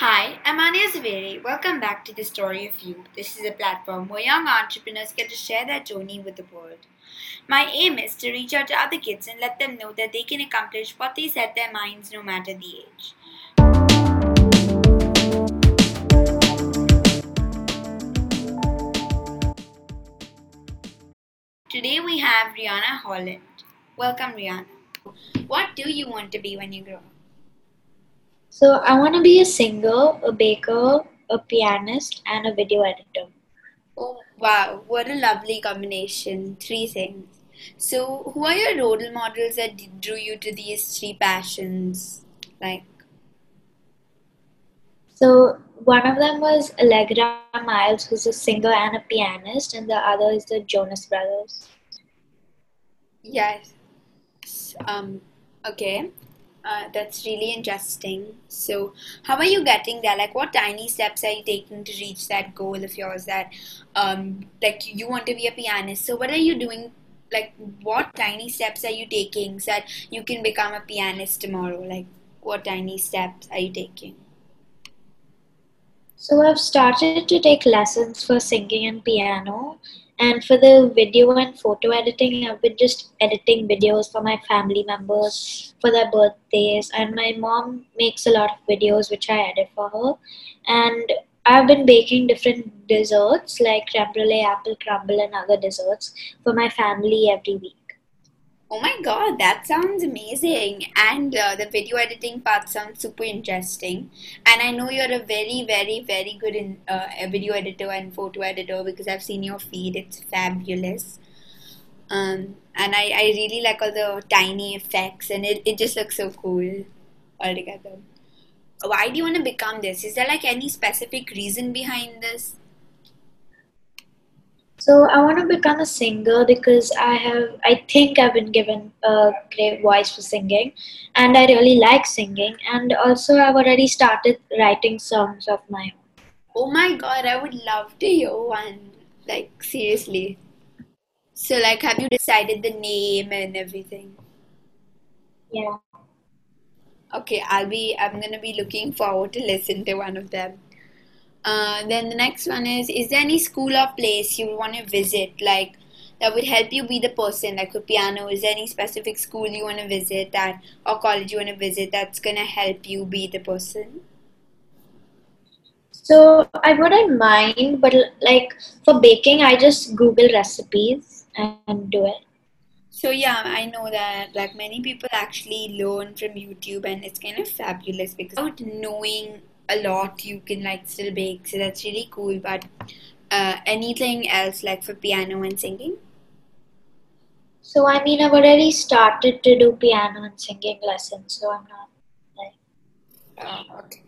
Hi, I'm Anya Zaveri. Welcome back to the Story of You. This is a platform where young entrepreneurs get to share their journey with the world. My aim is to reach out to other kids and let them know that they can accomplish what they set their minds no matter the age. Today we have Riaana Holland. Welcome, Riaana. What do you want to be when you grow up? So I want to be a singer, a baker, a pianist, and a video editor. Oh, wow, what a lovely combination. Three things. So, who are your role models that drew you to these three passions? Like, So one of them was Allegra Miles, who's a singer and a pianist, and the other is the Jonas Brothers. yes. Um, okay. Uh, that's really interesting. So, how are you getting there? Like, what tiny steps are you taking to reach that goal of yours that, um, like, you want to be a pianist? So, what are you doing? Like, what tiny steps are you taking so that you can become a pianist tomorrow? Like, what tiny steps are you taking? So I've started to take lessons for singing and piano, and for the video and photo editing, I've been just editing videos for my family members for their birthdays, and my mom makes a lot of videos which I edit for her, and I've been baking different desserts like creme brulee, apple crumble, and other desserts for my family every week. Oh my god, that sounds amazing. And uh, the video editing part sounds super interesting. And I know you're a very, very, very good in uh, video editor and photo editor because I've seen your feed. It's fabulous. Um, and I, I really like all the tiny effects and it, it just looks so cool altogether. Why do you want to become this? Is there like any specific reason behind this? So I want to become a singer because I have, I think I've been given a great voice for singing, and I really like singing. And also, I've already started writing songs of my own. Oh my god, I would love to hear one. Like, seriously. So, like, have you decided the name and everything? Yeah. Okay, I'll be. I'm gonna be looking forward to listen to one of them. Uh, then the next one is: Is there any school or place you want to visit, like that would help you be the person? Like for piano, is there any specific school you want to visit that, or college you want to visit that's gonna help you be the person? So I wouldn't mind, but like for baking, I just Google recipes and do it. So yeah, I know that like many people actually learn from YouTube, and it's kind of fabulous because without knowing a lot, you can like still bake. So that's really cool. But uh, anything else like for piano and singing? So I mean, I've already started to do piano and singing lessons, so I'm not like. Oh, okay.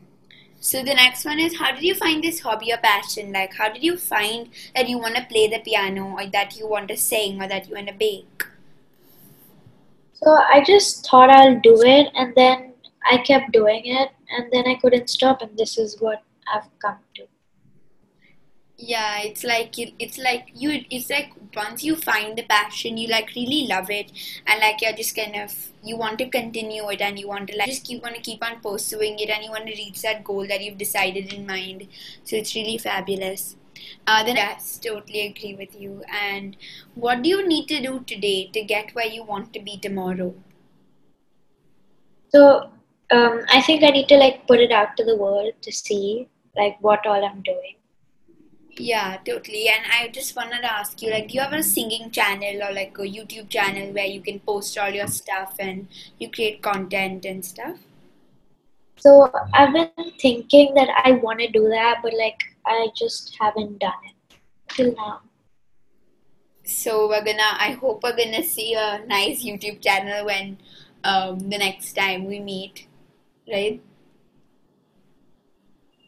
So the next one is how did you find this hobby or passion? Like how did you find that you want to play the piano or that you want to sing or that you want to bake? So I just thought I'll do it, and then I kept doing it, and then I couldn't stop, and this is what I've come to. Yeah, it's like it's like you it's like once you find the passion, you like really love it and like you're just kind of you want to continue it and you want to like just keep want to keep on pursuing it and you want to reach that goal that you've decided in mind. So it's really fabulous. Uh, then yes, totally agree with you. And what do you need to do today to get where you want to be tomorrow? So um, I think I need to like put it out to the world to see like what all I'm doing. Yeah, totally. And I just wanted to ask you, like, do you have a singing channel or like a YouTube channel where you can post all your stuff and you create content and stuff? So I've been thinking that I want to do that, but like I just haven't done it till now. So we're gonna, I hope we're gonna see a nice YouTube channel when um, the next time we meet, right?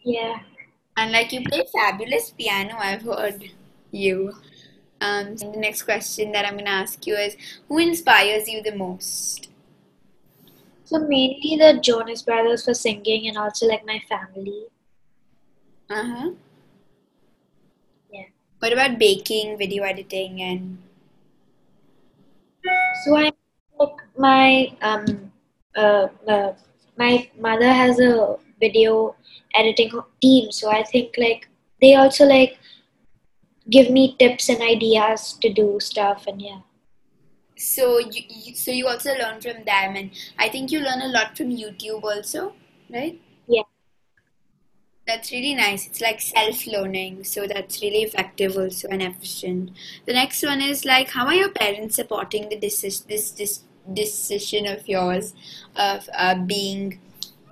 Yeah. And like you play fabulous piano, I've heard you. Um, so the next question that I'm gonna ask you is, who inspires you the most? So mainly the Jonas Brothers for singing, and also like my family. Uh huh. Yeah. What about baking, video editing, and So I my um uh, uh my mother has a video editing team. So I think like they also like give me tips and ideas to do stuff and yeah. So you, you so you also learn from them, and I think you learn a lot from YouTube also, right? Yeah. That's really nice. It's like self learning, so that's really effective also and efficient. The next one is like, how are your parents supporting the decision this this decision of yours of uh, being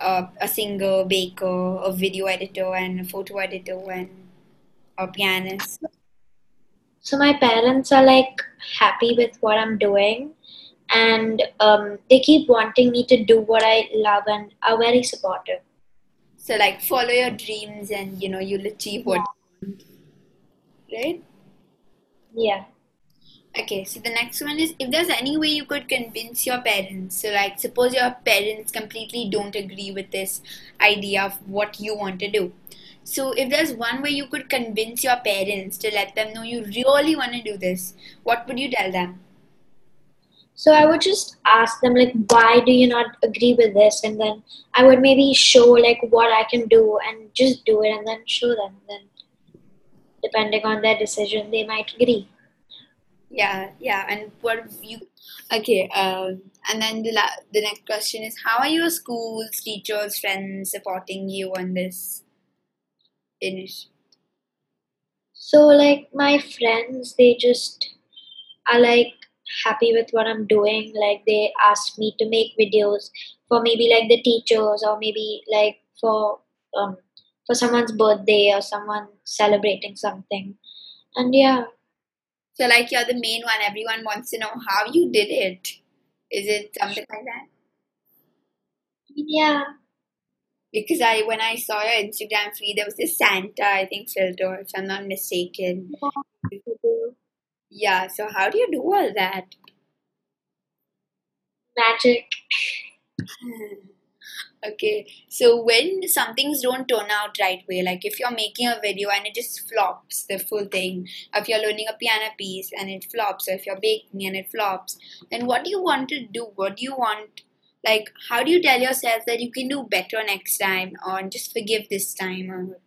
uh, a singer, baker, a video editor, and a photo editor, and a pianist? So my parents are like happy with what I'm doing, and um, they keep wanting me to do what I love and are very supportive. So like follow your dreams and you know you'll achieve what you want. Right? Yeah. Okay, so the next one is if there's any way you could convince your parents. So like suppose your parents completely don't agree with this idea of what you want to do. So if there's one way you could convince your parents to let them know you really want to do this, what would you tell them? So I would just ask them like, why do you not agree with this? And then I would maybe show like what I can do and just do it and then show them. Then depending on their decision, they might agree. Yeah, yeah. And what you? Okay. Um, and then the la- the next question is, how are your schools, teachers, friends supporting you on this initiative? So like my friends, they just are like happy with what I'm doing. Like they ask me to make videos for maybe like the teachers or maybe like for um for someone's birthday or someone celebrating something. And yeah, So like you're the main one. Everyone wants to know how you did it. Is it something like that? yeah. Because I when I saw your Instagram feed, there was this Santa, I think, filter, if I'm not mistaken. Yeah. So how do you do all that? Magic. Okay, so when some things don't turn out right way, like if you're making a video and it just flops, the full thing, if you're learning a piano piece and it flops, or if you're baking and it flops, then what do you want to do? What do you want? Like, how do you tell yourself that you can do better next time, or just forgive this time? Or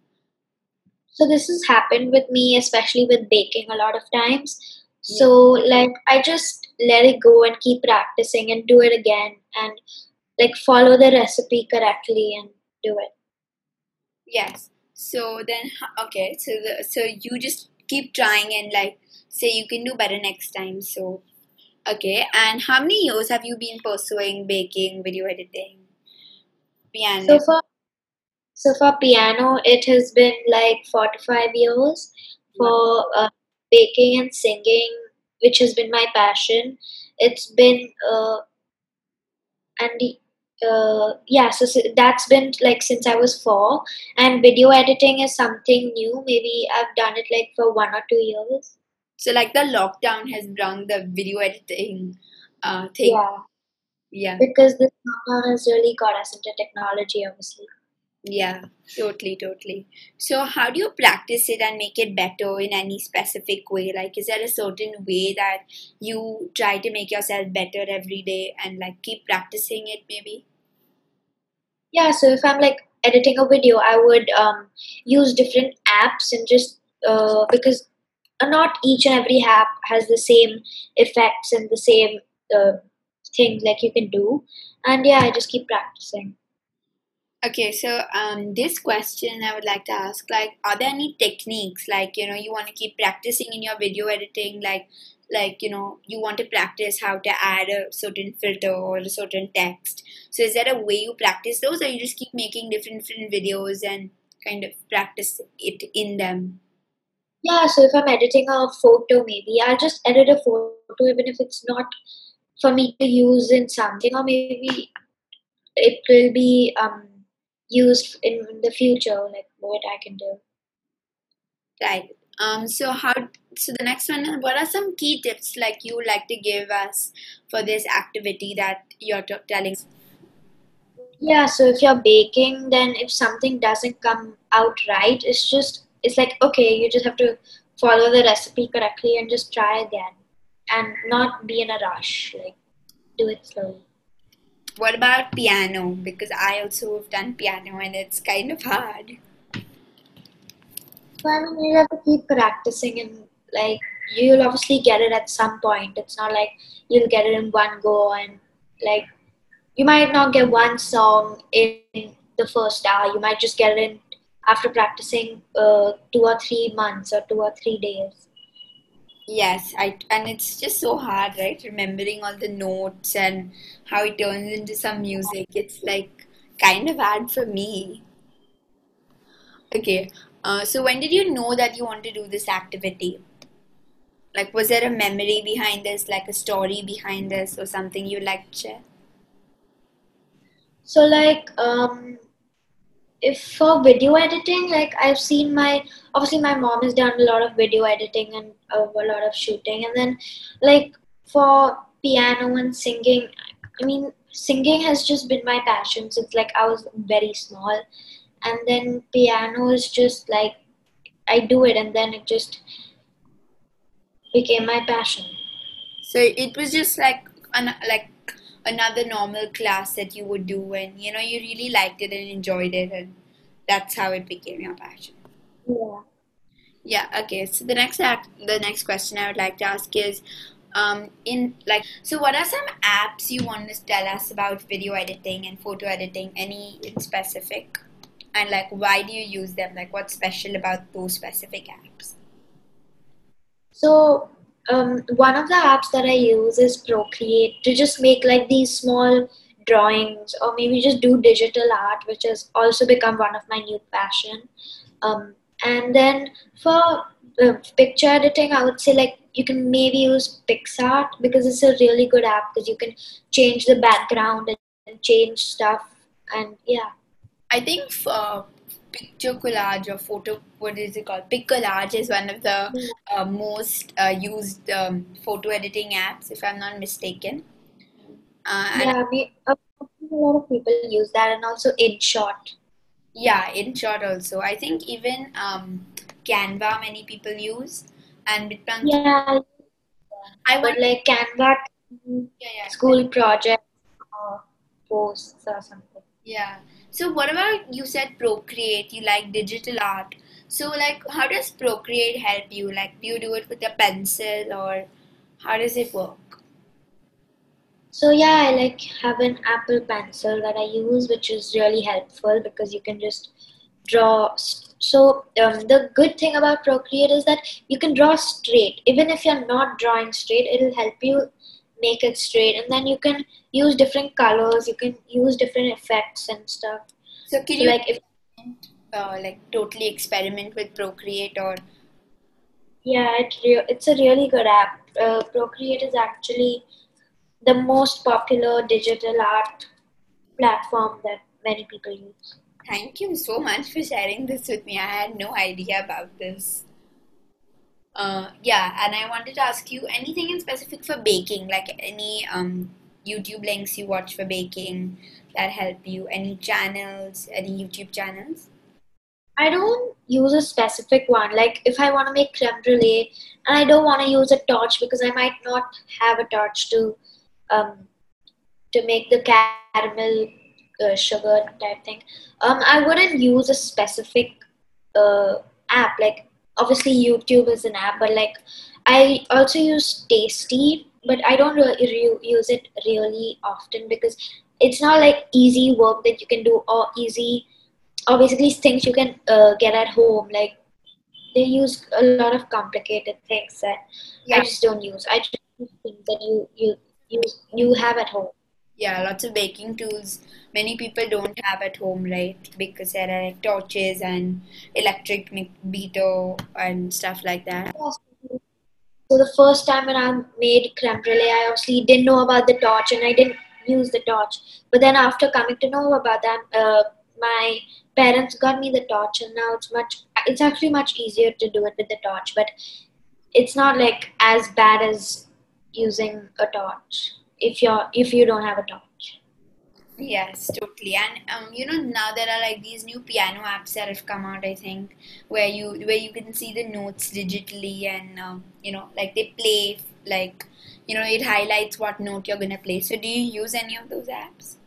So this has happened with me, especially with baking a lot of times. So like I just let it go and keep practicing and do it again and like follow the recipe correctly and do it. yes. So then, okay, so the, so you just keep trying and like say you can do better next time. So okay, and how many years have you been pursuing baking, video editing, piano? So for so for piano, it has been like four to five years. For uh, baking and singing, which has been my passion, it's been uh, and uh, yeah. So, so that's been like since I was four. And video editing is something new. Maybe I've done it like for one or two years. So like the lockdown has brought the video editing uh thing. Yeah, Yeah, because this lockdown has really got us into technology, obviously. yeah, totally, totally. So how do you practice it and make it better in any specific way? Like, is there a certain way that you try to make yourself better every day and like keep practicing it maybe? Yeah, so if I'm like editing a video, I would um, use different apps and just uh, because not each and every app has the same effects and the same uh, things like you can do. And yeah, I just keep practicing. Okay, so um, this question I would like to ask, like, are there any techniques, like, you know, you want to keep practicing in your video editing, like, like, you know, you want to practice how to add a certain filter or a certain text. So is there a way you practice those, or you just keep making different different videos and kind of practice it in them? Yeah, so if I'm editing a photo, maybe I'll just edit a photo even if it's not for me to use in something, or maybe it will be um, used in the future, like what I can do. Right. Um. So how? So the next one, what are some key tips like you like to give us for this activity that you're t- telling? Yeah, so if you're baking, then if something doesn't come out right, it's just, it's like, okay, you just have to follow the recipe correctly and just try again and not be in a rush. Like, do it slowly. What about piano? Because I also have done piano and it's kind of hard. So I mean, you have to keep practicing, and like you'll obviously get it at some point. It's not like you'll get it in one go, and like you might not get one song in the first hour. You might just get it in after practicing uh, two or three months or two or three days. Yes, I and it's just so hard, right? Remembering all the notes and how it turns into some music. It's like kind of hard for me. Okay, uh, so when did you know that you want to do this activity? Like, was there a memory behind this, like a story behind this, or something you like to share? So like um, if for video editing, like I've seen my obviously my mom has done a lot of video editing and a lot of shooting, and then like for piano and singing, I mean singing has just been my passion since like I was very small, and then piano is just like I do it, and then it just became my passion. So it was just like an like another normal class that you would do, and you know you really liked it and enjoyed it, and that's how it became your passion. Yeah. Yeah. Okay. So the next act, the next question I would like to ask is, um, in like, so what are some apps you want to tell us about video editing and photo editing? Any in specific, and like, why do you use them? Like, what's special about those specific apps? So um, one of the apps that I use is Procreate to just make like these small drawings or maybe just do digital art, which has also become one of my new passion. Um, and then for uh, picture editing, I would say like you can maybe use PicsArt because it's a really good app because you can change the background and change stuff. And yeah. I think for picture collage or photo, what is it called? Piccollage is one of the uh, most uh, used um, photo editing apps, if I'm not mistaken. Uh, and Yeah, we, uh, a lot of people use that and also InShot. yeah, InShot also. I think even um, Canva many people use, and Bitpunk. Yeah, I would like Canva, Yeah, yeah. school projects or posts or something. Yeah. So what about you said Procreate, you like digital art. So like how does Procreate help you? Like do you do it with a pencil or how does it work? So yeah, I like have an Apple Pencil that I use, which is really helpful because you can just draw. So um, the good thing about Procreate is that you can draw straight. Even if you're not drawing straight, it'll help you make it straight, and then you can use different colors. You can use different effects and stuff. So can So you like if uh, like totally experiment with Procreate or yeah, it re- it's a really good app. Uh, Procreate is actually the most popular digital art platform that many people use. thank you so much for sharing this with me. I had no idea about this. Uh, yeah, and I wanted to ask you anything in specific for baking, like any um, YouTube links you watch for baking that help you, any channels, any YouTube channels? I don't use a specific one. Like if I want to make creme brulee, and I don't want to use a torch because I might not have a torch to um, to make the caramel uh, sugar type thing. Um, I wouldn't use a specific uh, app. Like obviously YouTube is an app, but like I also use Tasty, but I don't really re- use it really often because it's not like easy work that you can do or easy or basically things you can uh, get at home. Like they use a lot of complicated things that I just don't use. I just use things that you you you you have at home. Yeah, lots of baking tools many people don't have at home, right? Because there are like torches and electric beater and stuff like that. So the first time when I made creme brulee, I obviously didn't know about the torch and I didn't use the torch. But then after coming to know about that, uh, my parents got me the torch, and now it's much. It's actually much easier to do it with the torch, but it's not like as bad as using a torch if you're if you don't have a torch. Yes, totally. And um, you know, now there are like these new piano apps that have come out, I think, where you where you can see the notes digitally and um, you know, like they play like you know, it highlights what note you're gonna play. So do you use any of those apps?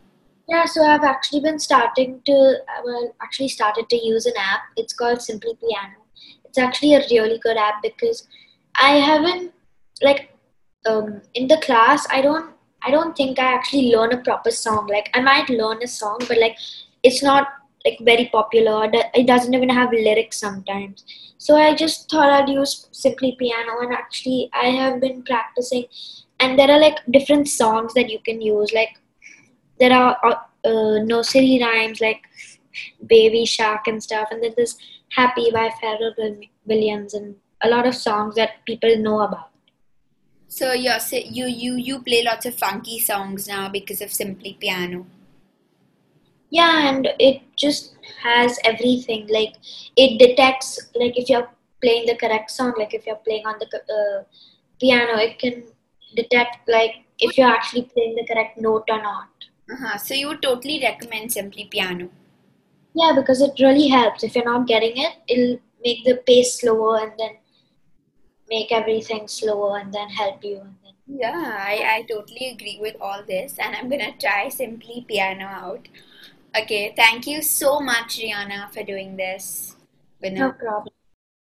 Yeah, so I've actually been starting to, well, actually started to use an app. It's called Simply Piano. It's actually a really good app because I haven't, like, um, in the class, I don't, I don't think I actually learn a proper song. Like, I might learn a song, but like, it's not like very popular. It doesn't even have lyrics sometimes. So I just thought I'd use Simply Piano, and actually, I have been practicing. And there are like different songs that you can use, like there are uh, uh, nursery rhymes like Baby Shark and stuff, and then there's Happy by Pharrell Williams and a lot of songs that people know about. So you're, you you you play lots of funky songs now because of Simply Piano. Yeah, and it just has everything. Like it detects like if you're playing the correct song, like if you're playing on the uh, piano, it can detect like if you're actually playing the correct note or not. Uh-huh. So you would totally recommend Simply Piano. Yeah, because it really helps. If you're not getting it, it'll make the pace slower and then make everything slower and then help you. And then... Yeah, I, I totally agree with all this, and I'm gonna try Simply Piano out. Okay, thank you so much, Riaana, for doing this. No problem.